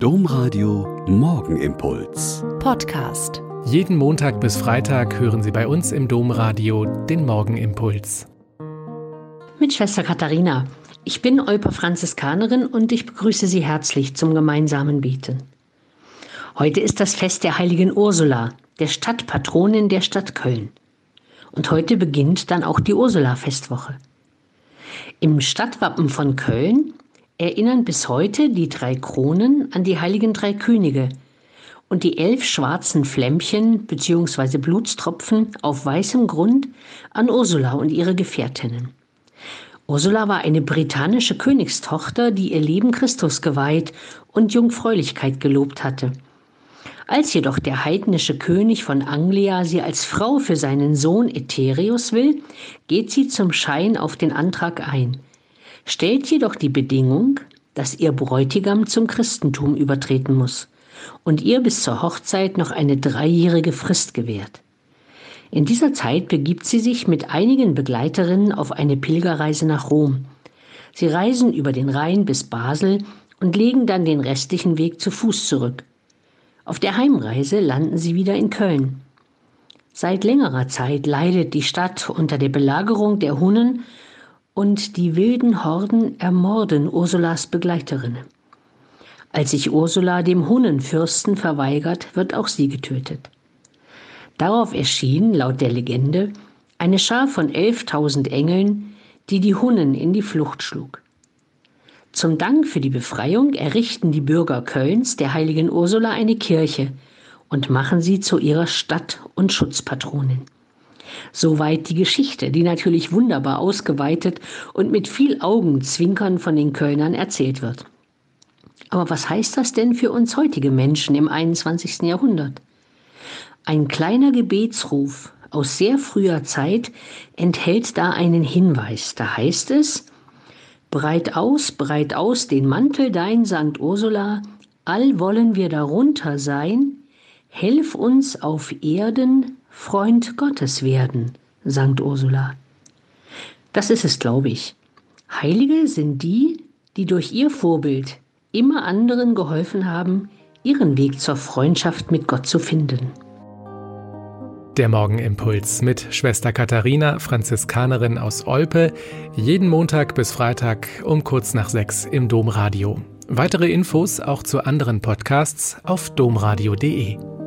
Domradio Morgenimpuls. Podcast. Jeden Montag bis Freitag hören Sie bei uns im Domradio den Morgenimpuls. Mit Schwester Katharina. Ich bin Euper Franziskanerin und ich begrüße Sie herzlich zum gemeinsamen Beten. Heute ist das Fest der heiligen Ursula, der Stadtpatronin der Stadt Köln. Und heute beginnt dann auch die Ursula-Festwoche. Im Stadtwappen von Köln erinnern bis heute die drei Kronen an die heiligen drei Könige und die elf schwarzen Flämmchen bzw. Blutstropfen auf weißem Grund an Ursula und ihre Gefährtinnen. Ursula war eine britannische Königstochter, die ihr Leben Christus geweiht und Jungfräulichkeit gelobt hatte. Als jedoch der heidnische König von Anglia sie als Frau für seinen Sohn Ethereus will, geht sie zum Schein auf den Antrag ein, stellt jedoch die Bedingung, dass ihr Bräutigam zum Christentum übertreten muss und ihr bis zur Hochzeit noch eine dreijährige Frist gewährt. In dieser Zeit begibt sie sich mit einigen Begleiterinnen auf eine Pilgerreise nach Rom. Sie reisen über den Rhein bis Basel und legen dann den restlichen Weg zu Fuß zurück. Auf der Heimreise landen sie wieder in Köln. Seit längerer Zeit leidet die Stadt unter der Belagerung der Hunnen und die wilden Horden ermorden Ursulas Begleiterinnen. Als sich Ursula dem Hunnenfürsten verweigert, wird auch sie getötet. Darauf erschien, laut der Legende, eine Schar von 11.000 Engeln, die die Hunnen in die Flucht schlug. Zum Dank für die Befreiung errichten die Bürger Kölns der heiligen Ursula eine Kirche und machen sie zu ihrer Stadt- und Schutzpatronin. Soweit die Geschichte, die natürlich wunderbar ausgeweitet und mit viel Augenzwinkern von den Kölnern erzählt wird. Aber was heißt das denn für uns heutige Menschen im 21. Jahrhundert? Ein kleiner Gebetsruf aus sehr früher Zeit enthält da einen Hinweis. Da heißt es, Breit aus, breit aus den Mantel dein, Sankt Ursula, all wollen wir darunter sein, helf uns auf Erden, Freund Gottes werden, Sankt Ursula. Das ist es, glaube ich. Heilige sind die, die durch ihr Vorbild immer anderen geholfen haben, ihren Weg zur Freundschaft mit Gott zu finden. Der Morgenimpuls mit Schwester Katharina, Franziskanerin aus Olpe, jeden Montag bis Freitag um kurz nach sechs im Domradio. Weitere Infos auch zu anderen Podcasts auf domradio.de.